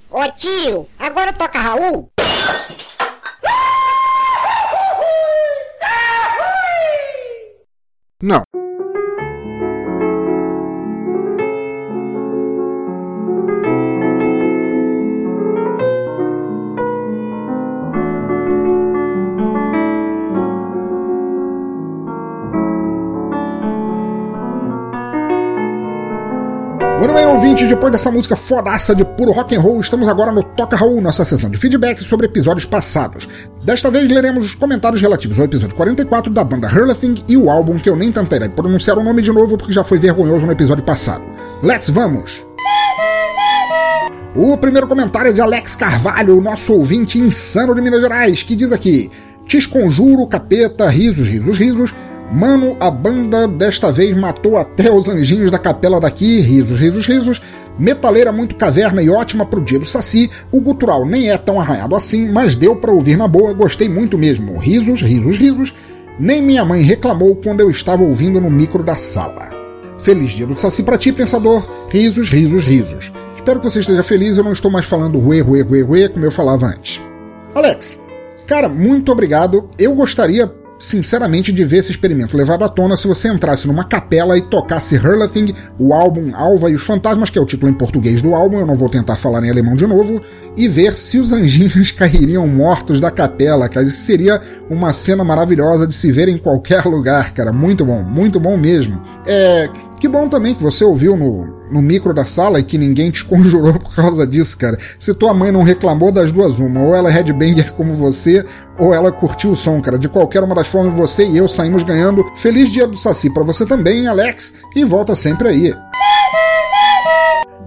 F: Ô tio, agora toca Raul.
C: Não. Ouvinte, depois dessa música fodaça de puro rock and roll, estamos agora no Toca Raul, nossa sessão de feedback sobre episódios passados. Desta vez leremos os comentários relativos ao episódio 44 da banda Hurlething e o álbum que eu nem tentarei pronunciar o nome de novo porque já foi vergonhoso no episódio passado. Let's vamos! O primeiro comentário é de Alex Carvalho, nosso ouvinte insano de Minas Gerais, que diz aqui: Te esconjuro, capeta, risos, risos, risos. Mano, a banda desta vez matou até os anjinhos da capela daqui, risos, risos, risos. Metaleira muito caverna e ótima pro dia do Saci. O gutural nem é tão arranhado assim, mas deu para ouvir na boa, gostei muito mesmo. Risos, risos, risos. Nem minha mãe reclamou quando eu estava ouvindo no micro da sala. Feliz dia do Saci pra ti, pensador. Risos, risos, risos. Espero que você esteja feliz, eu não estou mais falando ruê, ruê, ruê, ruê, como eu falava antes. Alex, cara, muito obrigado. Eu gostaria sinceramente de ver esse experimento levado à tona se você entrasse numa capela e tocasse Hurlathing, o álbum Alva e os Fantasmas, que é o título em português do álbum, eu não vou tentar falar em alemão de novo, e ver se os anjinhos cairiam mortos da capela, cara. Isso seria uma cena maravilhosa de se ver em qualquer lugar, cara. Muito bom, muito bom mesmo. É. Que bom também que você ouviu no, no micro da sala e que ninguém te conjurou por causa disso, cara. Se tua mãe não reclamou das duas, uma, ou ela é headbanger como você, ou ela curtiu o som, cara. De qualquer uma das formas, você e eu saímos ganhando. Feliz dia do Saci para você também, Alex, e volta sempre aí.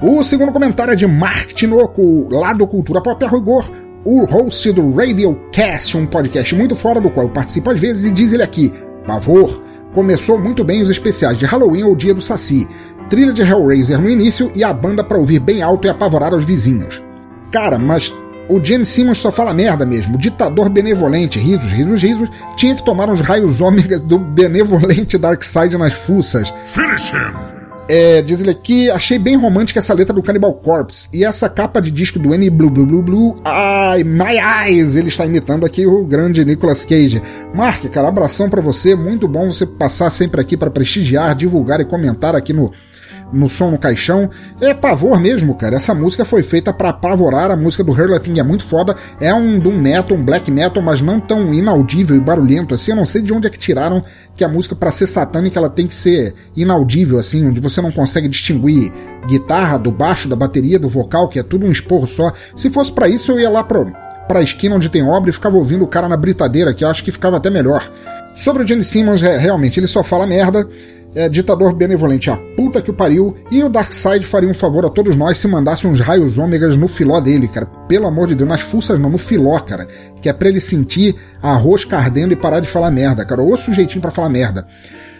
C: O segundo comentário é de Mark Tinoco, lá do Cultura Pop a Rigor, o host do Radiocast, um podcast muito fora do qual eu participo às vezes, e diz ele aqui: Pavor, começou muito bem os especiais de Halloween ou Dia do Saci, trilha de Hellraiser no início e a banda para ouvir bem alto e apavorar os vizinhos. Cara, mas o Gene Simmons só fala merda mesmo. Ditador benevolente, risos, risos, risos, tinha que tomar uns raios ômega do benevolente Darkseid nas fuças.
N: Finish him!
C: É, diz ele aqui, achei bem romântica essa letra do Cannibal Corpse. E essa capa de disco do N Blue Blue Blue Blue, ai, My Eyes, ele está imitando aqui o grande Nicolas Cage. Mark, cara, abração para você, muito bom você passar sempre aqui para prestigiar, divulgar e comentar aqui no no som no caixão. É pavor mesmo, cara. Essa música foi feita para apavorar. A música do Hurlathing é muito foda. É um doom metal, um black metal, mas não tão inaudível e barulhento assim. Eu não sei de onde é que tiraram que a música para ser satânica ela tem que ser inaudível assim, onde você não consegue distinguir guitarra do baixo, da bateria, do vocal, que é tudo um esporro só. Se fosse para isso eu ia lá pro pra esquina onde tem obra e ficava ouvindo o cara na britadeira, que eu acho que ficava até melhor. Sobre o Gene Simmons, realmente, ele só fala merda é, ditador benevolente, a puta que o pariu, e o Darkseid faria um favor a todos nós se mandasse uns raios ômegas no filó dele, cara. Pelo amor de Deus, nas fuças não, no filó, cara. Que é pra ele sentir a rosca ardendo e parar de falar merda, cara. Ou sujeitinho para falar merda.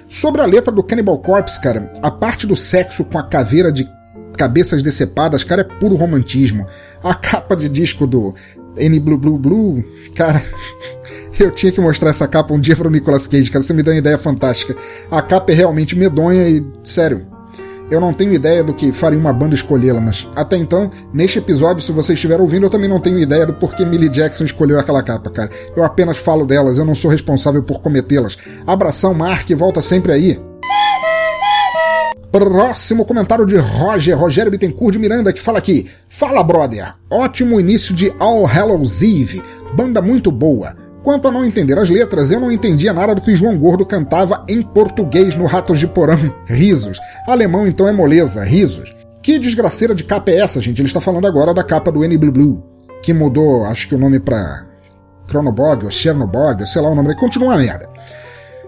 C: Sobre a letra do Cannibal Corpse, cara, a parte do sexo com a caveira de cabeças decepadas, cara, é puro romantismo. A capa de disco do N Blue Blue Blue, cara. Eu tinha que mostrar essa capa um dia para o Nicolas Cage, cara. Você me deu uma ideia fantástica. A capa é realmente medonha e, sério, eu não tenho ideia do que faria uma banda escolhê-la, mas até então, neste episódio, se você estiver ouvindo, eu também não tenho ideia do porquê Millie Jackson escolheu aquela capa, cara. Eu apenas falo delas, eu não sou responsável por cometê-las. Abração, Mark, volta sempre aí. Próximo comentário de Roger, Rogério Bittencourt de Miranda, que fala aqui: Fala, brother! Ótimo início de All Hallows Eve, banda muito boa. Quanto a não entender as letras, eu não entendia nada do que João Gordo cantava em português no Ratos de Porão. Risos. Alemão então é moleza. Risos. Que desgraceira de capa é essa, gente? Ele está falando agora da capa do Blue Blue, que mudou, acho que o nome para Chronobog ou Chernobog, sei lá o nome, continua uma merda.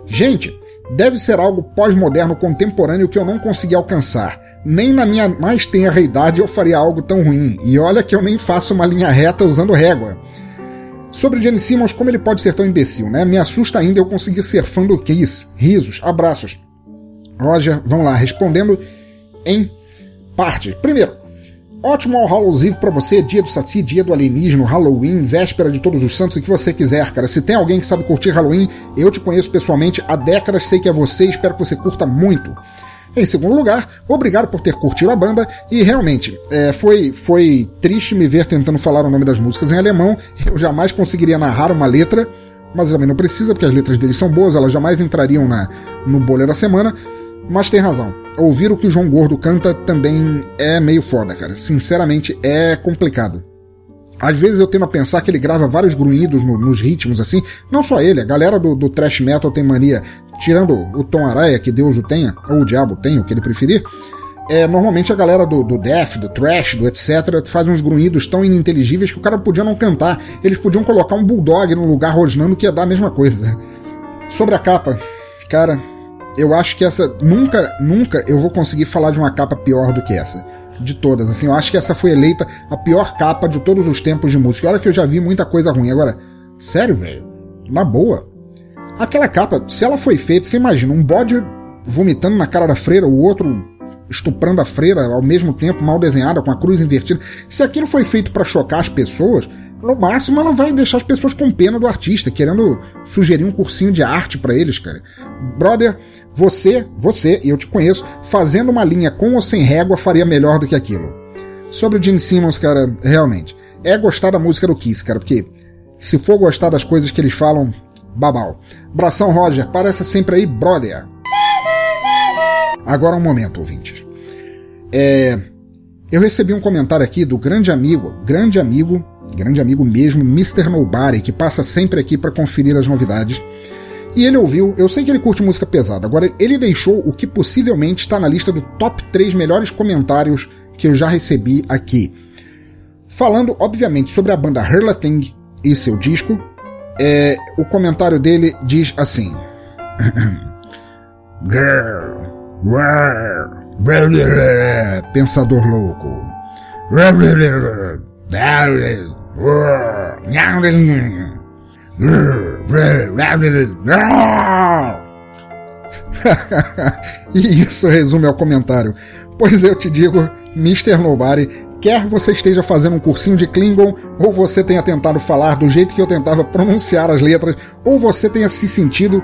C: Gente, deve ser algo pós-moderno contemporâneo que eu não consegui alcançar. Nem na minha mais tenra idade eu faria algo tão ruim. E olha que eu nem faço uma linha reta usando régua. Sobre Gene Simmons, como ele pode ser tão imbecil, né? Me assusta ainda eu conseguir ser fã do Kiss. Risos, abraços. Roger, vamos lá, respondendo em parte. Primeiro, ótimo All Hallows Eve pra você, dia do Saci, dia do alienígena, Halloween, véspera de todos os santos, o que você quiser, cara. Se tem alguém que sabe curtir Halloween, eu te conheço pessoalmente há décadas, sei que é você espero que você curta muito. Em segundo lugar, obrigado por ter curtido a banda e realmente é, foi, foi triste me ver tentando falar o nome das músicas em alemão. Eu jamais conseguiria narrar uma letra, mas também não precisa porque as letras deles são boas, elas jamais entrariam na, no bolha da semana. Mas tem razão. Ouvir o que o João Gordo canta também é meio foda, cara. Sinceramente, é complicado. Às vezes eu tendo a pensar que ele grava vários grunhidos no, nos ritmos assim. Não só ele, a galera do, do thrash metal tem mania tirando o Tom Araya, que Deus o tenha, ou o diabo tenha, o que ele preferir, é, normalmente a galera do, do death, do trash, do etc, faz uns grunhidos tão ininteligíveis que o cara podia não cantar. Eles podiam colocar um bulldog num lugar rosnando que ia dar a mesma coisa. Sobre a capa, cara, eu acho que essa nunca, nunca eu vou conseguir falar de uma capa pior do que essa. De todas, assim, eu acho que essa foi eleita a pior capa de todos os tempos de música. Olha que eu já vi muita coisa ruim. Agora, sério, velho? Na boa. Aquela capa, se ela foi feita, você imagina, um bode vomitando na cara da freira, o outro estuprando a freira ao mesmo tempo, mal desenhada, com a cruz invertida. Se aquilo foi feito para chocar as pessoas, no máximo ela vai deixar as pessoas com pena do artista, querendo sugerir um cursinho de arte para eles, cara. Brother, você, você, eu te conheço, fazendo uma linha com ou sem régua faria melhor do que aquilo. Sobre o Gene Simmons, cara, realmente, é gostar da música do Kiss, cara, porque se for gostar das coisas que eles falam, babau. Bração Roger, parece sempre aí, brother. Agora um momento, ouvintes. É, eu recebi um comentário aqui do grande amigo, grande amigo, grande amigo mesmo, Mr. Nobody, que passa sempre aqui para conferir as novidades. E ele ouviu, eu sei que ele curte música pesada, agora ele deixou o que possivelmente está na lista do top 3 melhores comentários que eu já recebi aqui. Falando, obviamente, sobre a banda Thing e seu disco, é, o comentário dele diz assim: Pensador louco. e isso resume ao comentário. Pois eu te digo, Mr. Nobody, quer você esteja fazendo um cursinho de Klingon, ou você tenha tentado falar do jeito que eu tentava pronunciar as letras, ou você tenha se sentido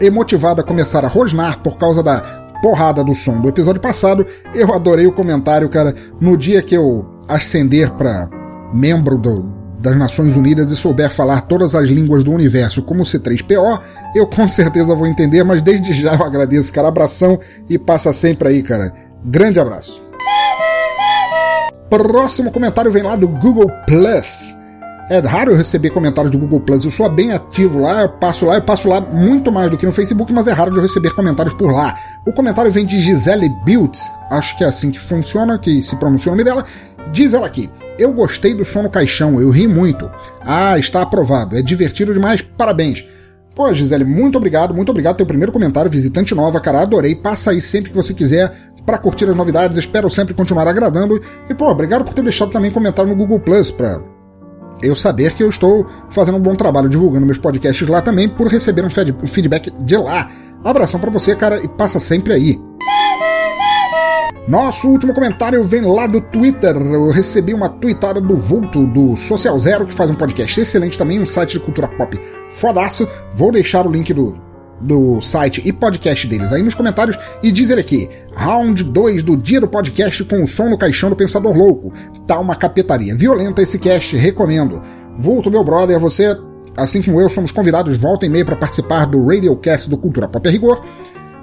C: emotivado a começar a rosnar por causa da porrada do som do episódio passado, eu adorei o comentário, cara. No dia que eu ascender para membro do, das Nações Unidas e souber falar todas as línguas do universo como C3PO, eu com certeza vou entender, mas desde já eu agradeço, cara. Abração e passa sempre aí, cara. Grande abraço. Próximo comentário vem lá do Google Plus. É raro eu receber comentários do Google Plus. Eu sou bem ativo lá, eu passo lá, eu passo lá muito mais do que no Facebook, mas é raro de eu receber comentários por lá. O comentário vem de Gisele Built, acho que é assim que funciona, que se pronuncia o nome dela. Diz ela aqui: Eu gostei do som no caixão, eu ri muito. Ah, está aprovado, é divertido demais, parabéns. Pô, Gisele, muito obrigado, muito obrigado. Teu primeiro comentário, visitante nova, cara, adorei. Passa aí sempre que você quiser para curtir as novidades. Espero sempre continuar agradando. E, pô, obrigado por ter deixado também comentário no Google Plus para eu saber que eu estou fazendo um bom trabalho divulgando meus podcasts lá também por receber um, feedback de lá. Abração para você, cara, e passa sempre aí. Nosso último comentário vem lá do Twitter. Eu recebi uma tweetada do Vulto, do Social Zero, que faz um podcast excelente também, um site de cultura pop fodaço. Vou deixar o link do, do site e podcast deles aí nos comentários e diz ele aqui: Round 2 do dia do podcast com o som no caixão do Pensador Louco. Tá uma capetaria violenta esse cast, recomendo. Vulto, meu brother, você, assim como eu, somos convidados volta e meia para participar do Radiocast do Cultura Pop a Rigor.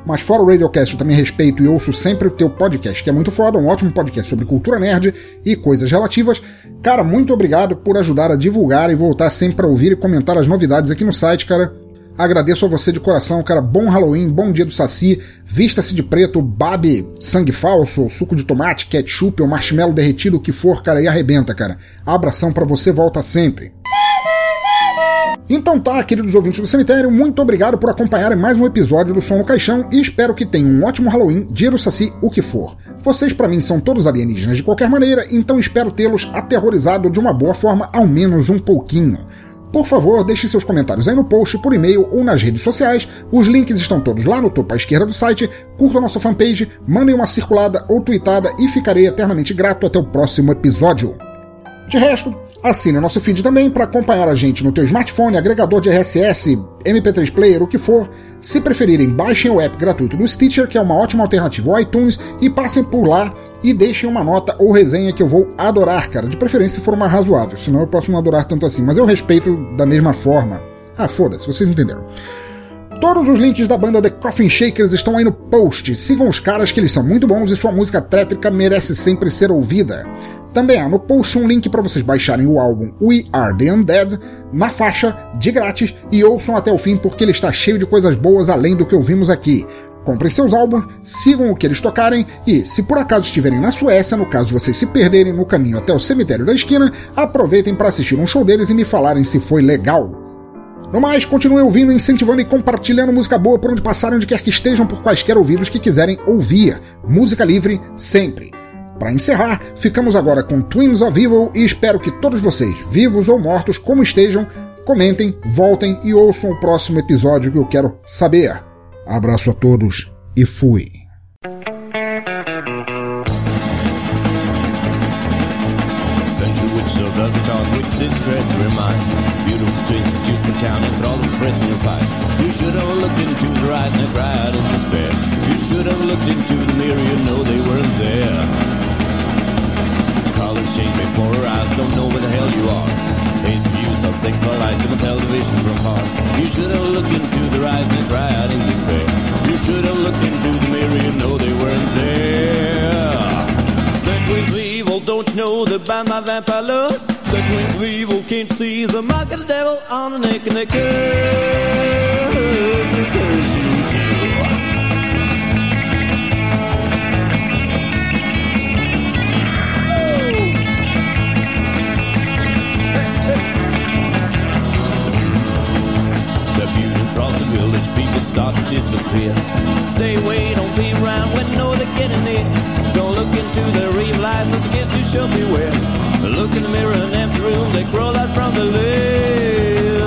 C: Mas fora o Radiocast, eu também respeito e ouço sempre o teu podcast, que é muito foda, um ótimo podcast sobre cultura nerd e coisas relativas. Cara, muito obrigado por ajudar a divulgar e voltar sempre para ouvir e comentar as novidades aqui no site, cara. Agradeço a você de coração, cara. Bom Halloween, bom dia do Saci. Vista-se de preto, babe sangue falso, suco de tomate, ketchup ou marshmallow derretido, o que for, cara, e arrebenta, cara. Abração para você, volta sempre. Então tá, queridos ouvintes do cemitério, muito obrigado por acompanharem mais um episódio do Som no Caixão e espero que tenham um ótimo Halloween, dia do Saci, o que for. Vocês para mim são todos alienígenas de qualquer maneira, então espero tê-los aterrorizado de uma boa forma, ao menos um pouquinho. Por favor, deixe seus comentários aí no post, por e-mail ou nas redes sociais. Os links estão todos lá no topo à esquerda do site. Curta nossa fanpage, mandem uma circulada ou tweetada e ficarei eternamente grato até o próximo episódio. De resto, assine nosso feed também para acompanhar a gente no teu smartphone, agregador de RSS, MP3 Player, o que for. Se preferirem, baixem o app gratuito do Stitcher, que é uma ótima alternativa ao iTunes, e passem por lá e deixem uma nota ou resenha que eu vou adorar, cara. De preferência se for uma razoável, senão eu posso não adorar tanto assim, mas eu respeito da mesma forma. Ah, foda-se, vocês entenderam. Todos os links da banda The Coffin Shakers estão aí no post. Sigam os caras que eles são muito bons e sua música tétrica merece sempre ser ouvida. Também há no post um link para vocês baixarem o álbum We Are the Undead na faixa, de grátis, e ouçam até o fim porque ele está cheio de coisas boas além do que ouvimos aqui. Comprem seus álbuns, sigam o que eles tocarem e, se por acaso estiverem na Suécia, no caso vocês se perderem no caminho até o cemitério da esquina, aproveitem para assistir um show deles e me falarem se foi legal. No mais, continuem ouvindo, incentivando e compartilhando música boa por onde passarem, onde quer que estejam, por quaisquer ouvidos que quiserem ouvir. Música livre sempre. Para encerrar, ficamos agora com Twins of Evil e espero que todos vocês, vivos ou mortos como estejam, comentem, voltem e ouçam o próximo episódio que eu quero saber. Abraço a todos e fui.
I: Should have looked into the mirror, you know they weren't there. Colors change before her eyes, don't know where the hell you are. Hate views of thankful lights in the television from far. You should have looked into the right and cried in despair. You should have looked into the mirror, and know they weren't there. That with evil, don't know that by my vampire love? That with evil can't see the mark of the devil on the neck and the the curse the people start to disappear. Stay away, don't be around when know they're getting near. Don't look into their real life, look against you shall beware. Look in the mirror in an empty room, they crawl out from the lair.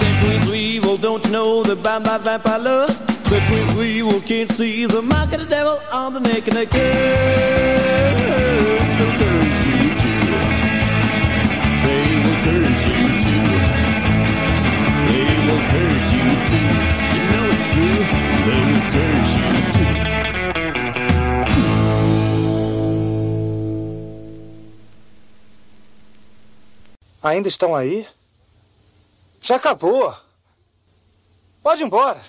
I: That queen's evil, don't you know that by my vampire love? The queen's evil can't see the mark of the devil on the neck and the curse. They'll curse you too. They will curse you too. They will curse you too.
U: Ainda estão aí? Já acabou. Pode ir embora.